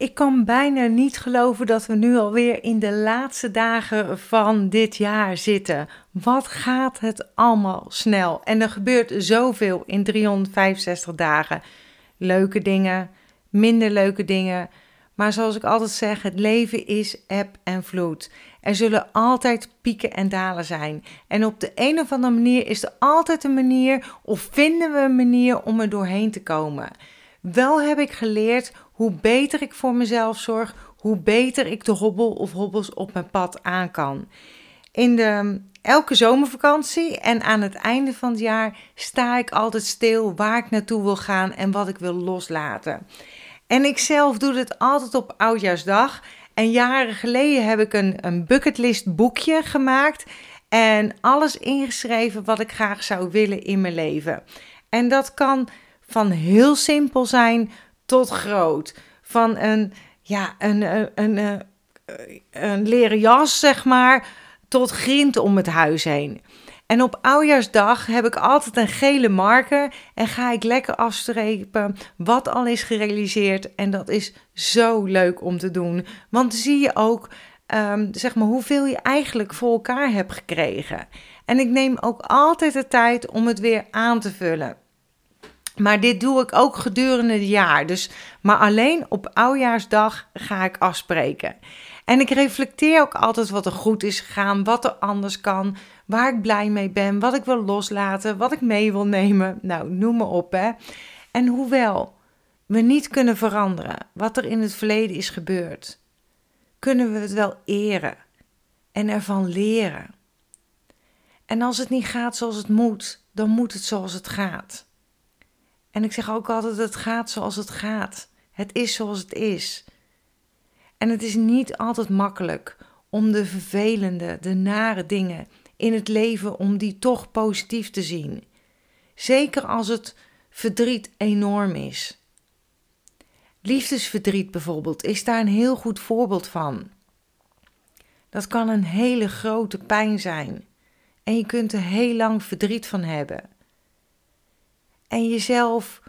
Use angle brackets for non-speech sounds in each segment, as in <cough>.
ik kan bijna niet geloven dat we nu alweer in de laatste dagen van dit jaar zitten. Wat gaat het allemaal snel? En er gebeurt zoveel in 365 dagen. Leuke dingen, minder leuke dingen. Maar zoals ik altijd zeg, het leven is eb en vloed. Er zullen altijd pieken en dalen zijn. En op de een of andere manier is er altijd een manier, of vinden we een manier om er doorheen te komen. Wel heb ik geleerd hoe beter ik voor mezelf zorg, hoe beter ik de hobbel of hobbels op mijn pad aan kan. In de, elke zomervakantie en aan het einde van het jaar sta ik altijd stil waar ik naartoe wil gaan en wat ik wil loslaten. En ik zelf doe het altijd op Oudjaarsdag. En jaren geleden heb ik een, een bucketlist boekje gemaakt en alles ingeschreven wat ik graag zou willen in mijn leven. En dat kan van heel simpel zijn tot groot. Van een, ja, een, een, een, een, leren jas, zeg maar, tot grind om het huis heen. En op oudjaarsdag heb ik altijd een gele marker en ga ik lekker afstrepen wat al is gerealiseerd. En dat is zo leuk om te doen. Want zie je ook um, zeg maar, hoeveel je eigenlijk voor elkaar hebt gekregen. En ik neem ook altijd de tijd om het weer aan te vullen. Maar dit doe ik ook gedurende het jaar. Dus, maar alleen op oudjaarsdag ga ik afspreken. En ik reflecteer ook altijd wat er goed is gegaan, wat er anders kan, waar ik blij mee ben, wat ik wil loslaten, wat ik mee wil nemen. Nou, noem maar op hè. En hoewel we niet kunnen veranderen wat er in het verleden is gebeurd, kunnen we het wel eren en ervan leren. En als het niet gaat zoals het moet, dan moet het zoals het gaat. En ik zeg ook altijd: het gaat zoals het gaat. Het is zoals het is. En het is niet altijd makkelijk om de vervelende, de nare dingen in het leven, om die toch positief te zien. Zeker als het verdriet enorm is. Liefdesverdriet bijvoorbeeld is daar een heel goed voorbeeld van. Dat kan een hele grote pijn zijn. En je kunt er heel lang verdriet van hebben. En jezelf,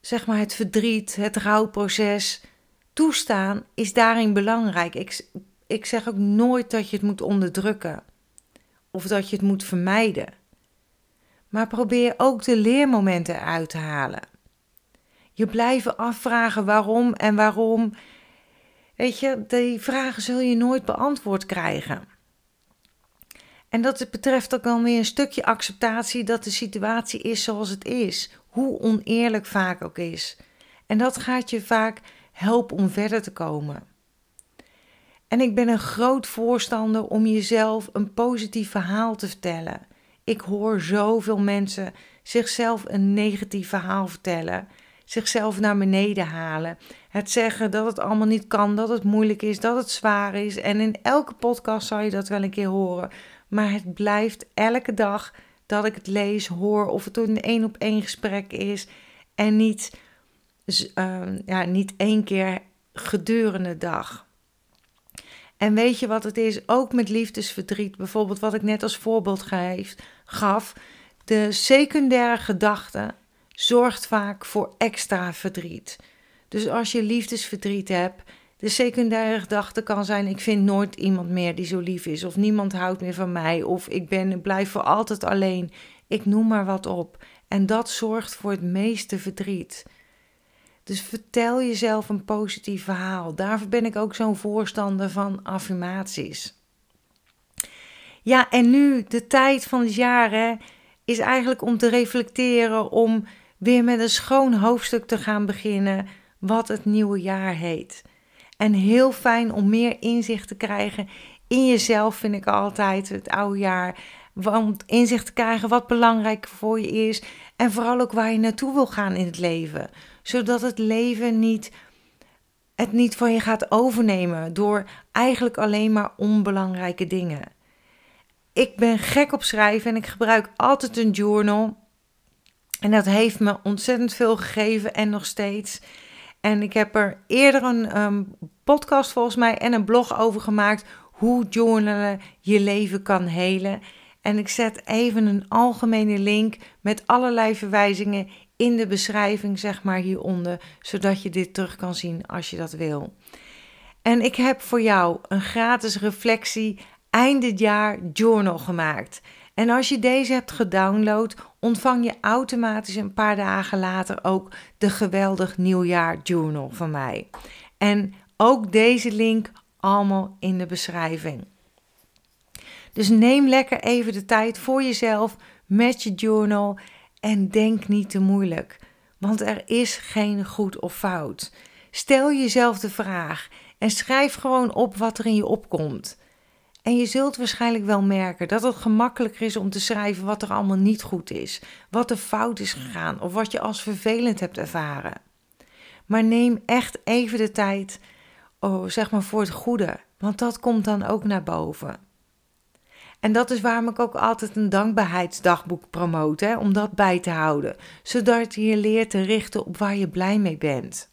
zeg maar, het verdriet, het rouwproces toestaan is daarin belangrijk. Ik, ik zeg ook nooit dat je het moet onderdrukken of dat je het moet vermijden. Maar probeer ook de leermomenten eruit te halen. Je blijven afvragen waarom en waarom. Weet je, die vragen zul je nooit beantwoord krijgen. En dat betreft ook alweer een stukje acceptatie dat de situatie is zoals het is. Hoe oneerlijk vaak ook is. En dat gaat je vaak helpen om verder te komen. En ik ben een groot voorstander om jezelf een positief verhaal te vertellen. Ik hoor zoveel mensen zichzelf een negatief verhaal vertellen, zichzelf naar beneden halen. Het zeggen dat het allemaal niet kan, dat het moeilijk is, dat het zwaar is. En in elke podcast zal je dat wel een keer horen. Maar het blijft elke dag dat ik het lees, hoor, of het een één op één gesprek is. En niet, uh, ja, niet één keer gedurende dag. En weet je wat het is? Ook met liefdesverdriet, bijvoorbeeld wat ik net als voorbeeld gaf. De secundaire gedachte zorgt vaak voor extra verdriet. Dus als je liefdesverdriet hebt, de secundaire gedachte kan zijn: ik vind nooit iemand meer die zo lief is, of niemand houdt meer van mij, of ik ben, blijf voor altijd alleen. Ik noem maar wat op. En dat zorgt voor het meeste verdriet. Dus vertel jezelf een positief verhaal. Daarvoor ben ik ook zo'n voorstander van affirmaties. Ja, en nu de tijd van het jaar is eigenlijk om te reflecteren, om weer met een schoon hoofdstuk te gaan beginnen, wat het nieuwe jaar heet. En heel fijn om meer inzicht te krijgen in jezelf, vind ik altijd, het oude jaar. Om inzicht te krijgen wat belangrijk voor je is. En vooral ook waar je naartoe wil gaan in het leven. Zodat het leven niet, het niet van je gaat overnemen door eigenlijk alleen maar onbelangrijke dingen. Ik ben gek op schrijven en ik gebruik altijd een journal. En dat heeft me ontzettend veel gegeven en nog steeds. En ik heb er eerder een um, podcast volgens mij en een blog over gemaakt hoe journalen je leven kan helen. En ik zet even een algemene link met allerlei verwijzingen in de beschrijving, zeg maar hieronder, zodat je dit terug kan zien als je dat wil. En ik heb voor jou een gratis reflectie eind dit jaar journal gemaakt. En als je deze hebt gedownload, ontvang je automatisch een paar dagen later ook de geweldig nieuwjaar journal van mij. En ook deze link allemaal in de beschrijving. Dus neem lekker even de tijd voor jezelf met je journal en denk niet te moeilijk, want er is geen goed of fout. Stel jezelf de vraag en schrijf gewoon op wat er in je opkomt. En je zult waarschijnlijk wel merken dat het gemakkelijker is om te schrijven wat er allemaal niet goed is, wat er fout is gegaan of wat je als vervelend hebt ervaren. Maar neem echt even de tijd, oh, zeg maar voor het goede, want dat komt dan ook naar boven. En dat is waarom ik ook altijd een dankbaarheidsdagboek promote, hè, om dat bij te houden, zodat je je leert te richten op waar je blij mee bent.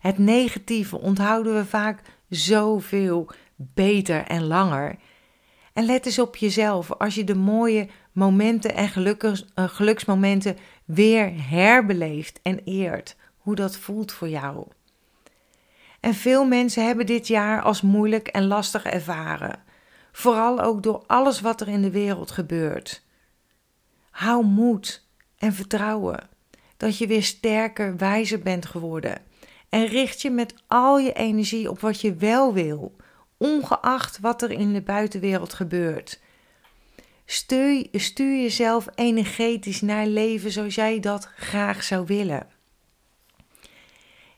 Het negatieve onthouden we vaak zoveel beter en langer. En let eens op jezelf als je de mooie momenten en uh, geluksmomenten weer herbeleeft en eert, hoe dat voelt voor jou. En veel mensen hebben dit jaar als moeilijk en lastig ervaren, vooral ook door alles wat er in de wereld gebeurt. Hou moed en vertrouwen dat je weer sterker, wijzer bent geworden. En richt je met al je energie op wat je wel wil, ongeacht wat er in de buitenwereld gebeurt. Stuur, stuur jezelf energetisch naar leven zoals jij dat graag zou willen.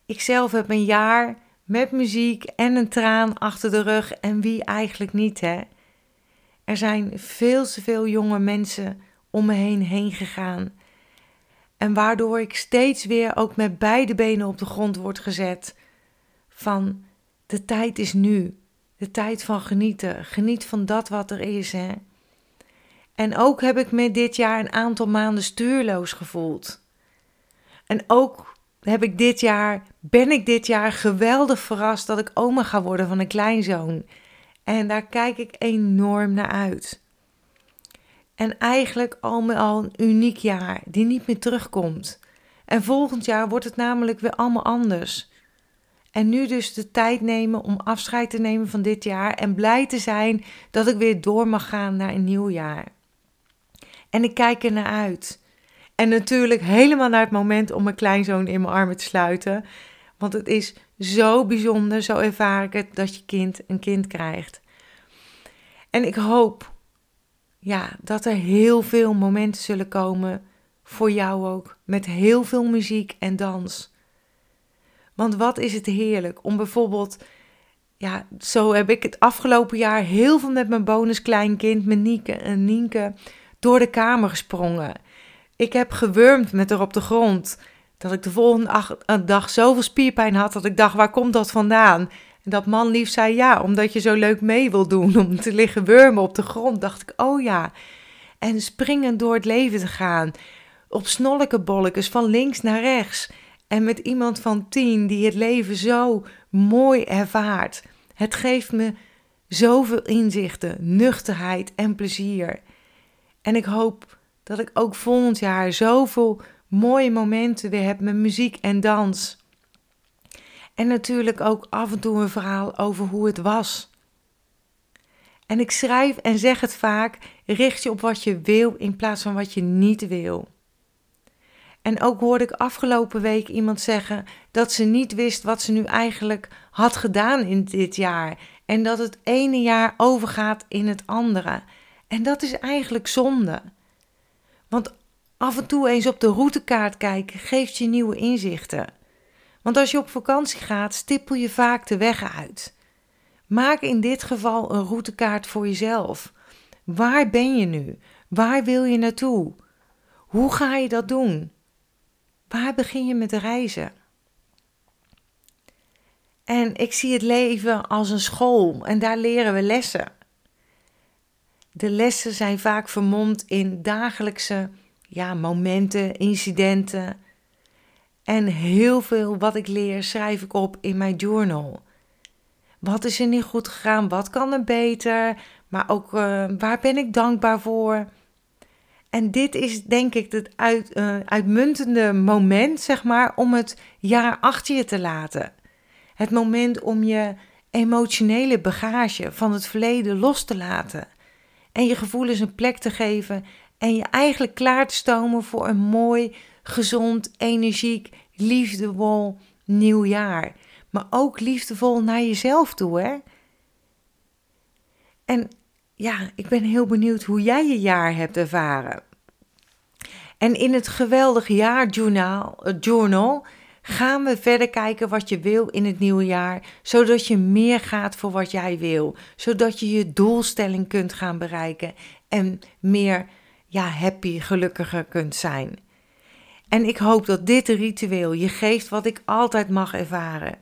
Ik zelf heb een jaar met muziek en een traan achter de rug en wie eigenlijk niet, hè? Er zijn veel te veel jonge mensen om me heen heen gegaan. En waardoor ik steeds weer ook met beide benen op de grond word gezet van de tijd is nu. De tijd van genieten. Geniet van dat wat er is. Hè? En ook heb ik me dit jaar een aantal maanden stuurloos gevoeld. En ook heb ik dit jaar, ben ik dit jaar geweldig verrast dat ik oma ga worden van een kleinzoon. En daar kijk ik enorm naar uit. En eigenlijk al met al een uniek jaar die niet meer terugkomt. En volgend jaar wordt het namelijk weer allemaal anders. En nu dus de tijd nemen om afscheid te nemen van dit jaar en blij te zijn dat ik weer door mag gaan naar een nieuw jaar. En ik kijk er naar uit. En natuurlijk helemaal naar het moment om mijn kleinzoon in mijn armen te sluiten. Want het is zo bijzonder, zo ervaar ik het, dat je kind een kind krijgt. En ik hoop ja, dat er heel veel momenten zullen komen, voor jou ook, met heel veel muziek en dans. Want wat is het heerlijk om bijvoorbeeld, ja, zo heb ik het afgelopen jaar heel veel met mijn bonuskleinkind, mijn Nieke en Nienke, door de kamer gesprongen. Ik heb gewurmd met haar op de grond. Dat ik de volgende dag zoveel spierpijn had dat ik dacht, waar komt dat vandaan? En dat man lief zei, ja, omdat je zo leuk mee wil doen om te liggen wurmen op de grond. Dacht ik, oh ja. En springen door het leven te gaan. Op snolleke van links naar rechts. En met iemand van tien die het leven zo mooi ervaart. Het geeft me zoveel inzichten, nuchterheid en plezier. En ik hoop dat ik ook volgend jaar zoveel mooie momenten weer heb met muziek en dans. En natuurlijk ook af en toe een verhaal over hoe het was. En ik schrijf en zeg het vaak: richt je op wat je wil in plaats van wat je niet wil. En ook hoorde ik afgelopen week iemand zeggen dat ze niet wist wat ze nu eigenlijk had gedaan in dit jaar. En dat het ene jaar overgaat in het andere. En dat is eigenlijk zonde. Want af en toe eens op de routekaart kijken geeft je nieuwe inzichten. Want als je op vakantie gaat, stippel je vaak de weg uit. Maak in dit geval een routekaart voor jezelf. Waar ben je nu? Waar wil je naartoe? Hoe ga je dat doen? Waar begin je met reizen? En ik zie het leven als een school en daar leren we lessen. De lessen zijn vaak vermomd in dagelijkse ja, momenten, incidenten. En heel veel wat ik leer schrijf ik op in mijn journal. Wat is er niet goed gegaan? Wat kan er beter? Maar ook uh, waar ben ik dankbaar voor? En dit is denk ik het uit, uh, uitmuntende moment, zeg maar, om het jaar achter je te laten. Het moment om je emotionele bagage van het verleden los te laten. En je gevoelens een plek te geven en je eigenlijk klaar te stomen voor een mooi, gezond, energiek, liefdevol nieuw jaar. Maar ook liefdevol naar jezelf toe, hè? En ja, ik ben heel benieuwd hoe jij je jaar hebt ervaren. En in het geweldig jaarjournal uh, journal gaan we verder kijken wat je wil in het nieuwe jaar, zodat je meer gaat voor wat jij wil, zodat je je doelstelling kunt gaan bereiken en meer ja, happy, gelukkiger kunt zijn. En ik hoop dat dit ritueel je geeft wat ik altijd mag ervaren.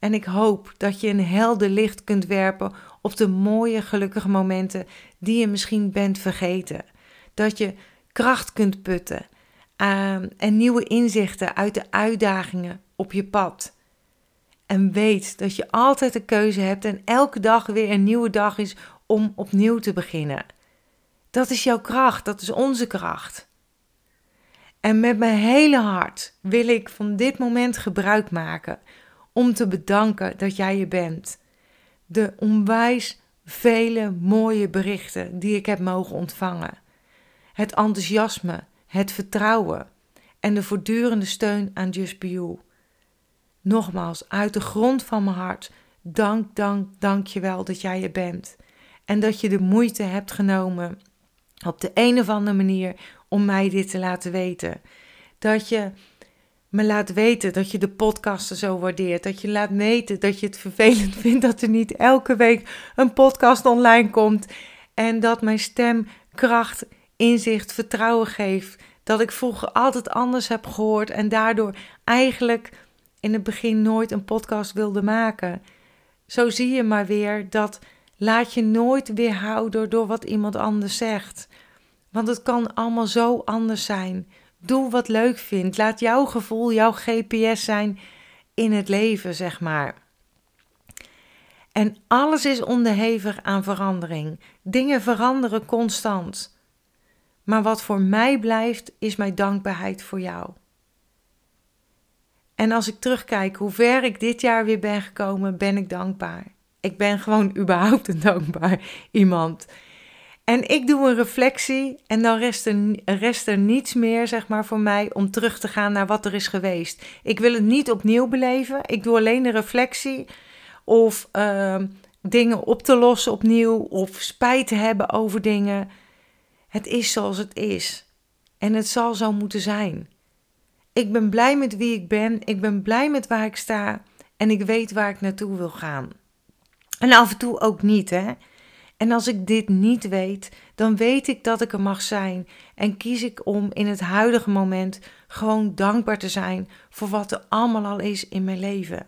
En ik hoop dat je een helder licht kunt werpen op de mooie, gelukkige momenten die je misschien bent vergeten. Dat je kracht kunt putten uh, en nieuwe inzichten uit de uitdagingen op je pad. En weet dat je altijd een keuze hebt en elke dag weer een nieuwe dag is om opnieuw te beginnen. Dat is jouw kracht, dat is onze kracht. En met mijn hele hart wil ik van dit moment gebruik maken om te bedanken dat jij je bent. De onwijs vele mooie berichten die ik heb mogen ontvangen. Het enthousiasme, het vertrouwen en de voortdurende steun aan Just. Nogmaals, uit de grond van mijn hart, dank, dank, dank je wel dat jij je bent. En dat je de moeite hebt genomen op de een of andere manier om mij dit te laten weten. Dat je me laat weten dat je de podcasten zo waardeert. Dat je laat weten dat je het vervelend <laughs> vindt dat er niet elke week een podcast online komt. En dat mijn stem kracht, inzicht, vertrouwen geeft. Dat ik vroeger altijd anders heb gehoord en daardoor eigenlijk in het begin nooit een podcast wilde maken. Zo zie je maar weer dat laat je nooit weerhouden door wat iemand anders zegt. Want het kan allemaal zo anders zijn. Doe wat leuk vindt. Laat jouw gevoel jouw GPS zijn in het leven, zeg maar. En alles is onderhevig aan verandering. Dingen veranderen constant. Maar wat voor mij blijft, is mijn dankbaarheid voor jou. En als ik terugkijk hoe ver ik dit jaar weer ben gekomen, ben ik dankbaar. Ik ben gewoon überhaupt een dankbaar iemand. En ik doe een reflectie en dan rest er, rest er niets meer, zeg maar, voor mij om terug te gaan naar wat er is geweest. Ik wil het niet opnieuw beleven. Ik doe alleen een reflectie of uh, dingen op te lossen opnieuw of spijt te hebben over dingen. Het is zoals het is en het zal zo moeten zijn. Ik ben blij met wie ik ben, ik ben blij met waar ik sta en ik weet waar ik naartoe wil gaan. En af en toe ook niet, hè. En als ik dit niet weet, dan weet ik dat ik er mag zijn en kies ik om in het huidige moment gewoon dankbaar te zijn voor wat er allemaal al is in mijn leven.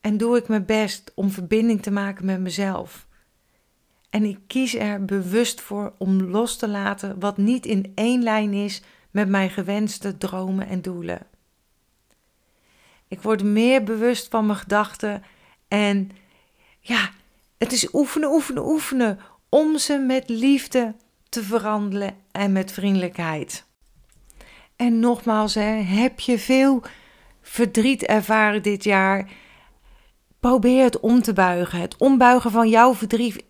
En doe ik mijn best om verbinding te maken met mezelf. En ik kies er bewust voor om los te laten wat niet in één lijn is met mijn gewenste dromen en doelen. Ik word meer bewust van mijn gedachten en ja, het is oefenen, oefenen, oefenen om ze met liefde te veranderen en met vriendelijkheid. En nogmaals, hè, heb je veel verdriet ervaren dit jaar? Probeer het om te buigen. Het ombuigen van jouw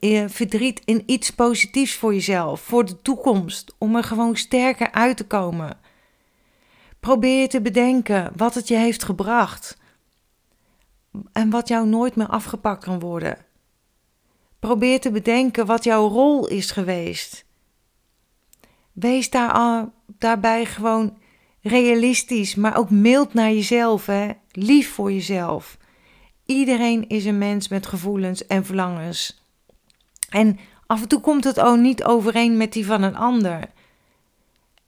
eh, verdriet in iets positiefs voor jezelf, voor de toekomst, om er gewoon sterker uit te komen. Probeer te bedenken wat het je heeft gebracht en wat jou nooit meer afgepakt kan worden. Probeer te bedenken wat jouw rol is geweest. Wees daar, daarbij gewoon realistisch, maar ook mild naar jezelf, hè? lief voor jezelf. Iedereen is een mens met gevoelens en verlangens. En af en toe komt het ook niet overeen met die van een ander.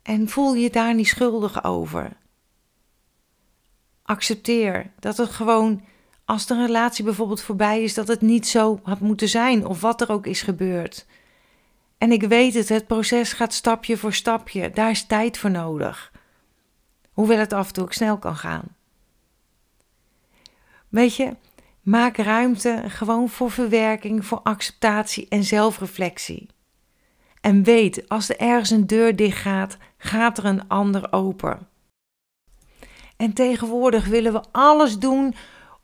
En voel je daar niet schuldig over. Accepteer dat het gewoon als de relatie bijvoorbeeld voorbij is, dat het niet zo had moeten zijn of wat er ook is gebeurd. En ik weet het, het proces gaat stapje voor stapje. Daar is tijd voor nodig. Hoewel het af en toe ook snel kan gaan. Weet je, maak ruimte gewoon voor verwerking, voor acceptatie en zelfreflectie. En weet, als er ergens een deur dicht gaat, gaat er een ander open. En tegenwoordig willen we alles doen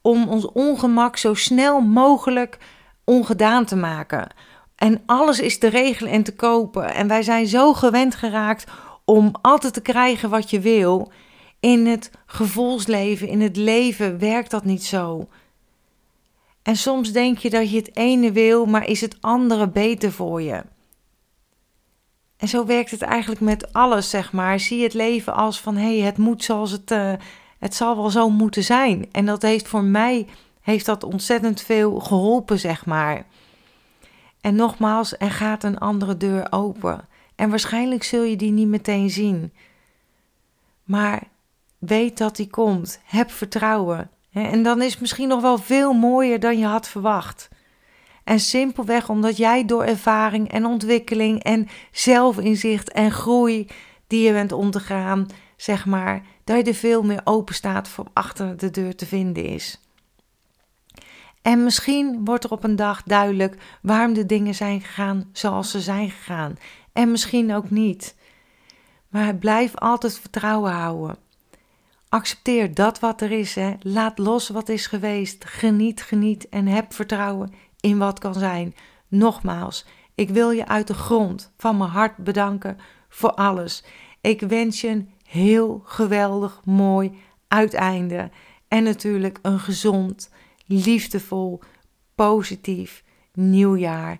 om ons ongemak zo snel mogelijk ongedaan te maken. En alles is te regelen en te kopen. En wij zijn zo gewend geraakt om altijd te krijgen wat je wil. In het gevoelsleven, in het leven werkt dat niet zo. En soms denk je dat je het ene wil, maar is het andere beter voor je. En zo werkt het eigenlijk met alles, zeg maar. Zie het leven als van, hé, hey, het moet zoals het, uh, het zal wel zo moeten zijn. En dat heeft voor mij, heeft dat ontzettend veel geholpen, zeg maar. En nogmaals, er gaat een andere deur open. En waarschijnlijk zul je die niet meteen zien. Maar weet dat die komt. Heb vertrouwen. En dan is het misschien nog wel veel mooier dan je had verwacht. En simpelweg omdat jij door ervaring en ontwikkeling en zelfinzicht en groei die je bent ondergaan, zeg maar, dat je er veel meer open staat voor achter de deur te vinden is. En misschien wordt er op een dag duidelijk waarom de dingen zijn gegaan zoals ze zijn gegaan. En misschien ook niet. Maar blijf altijd vertrouwen houden. Accepteer dat wat er is. Hè. Laat los wat is geweest. Geniet, geniet en heb vertrouwen in wat kan zijn. Nogmaals, ik wil je uit de grond van mijn hart bedanken voor alles. Ik wens je een heel geweldig mooi uiteinde. En natuurlijk een gezond, liefdevol, positief nieuwjaar.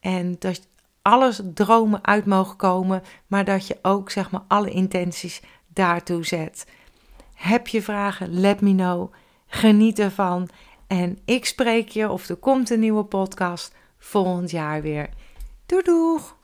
En dat alles dromen uit mogen komen, maar dat je ook zeg maar alle intenties daartoe zet. Heb je vragen? Let me know. Geniet ervan. En ik spreek je of er komt een nieuwe podcast volgend jaar weer. Doei doeg!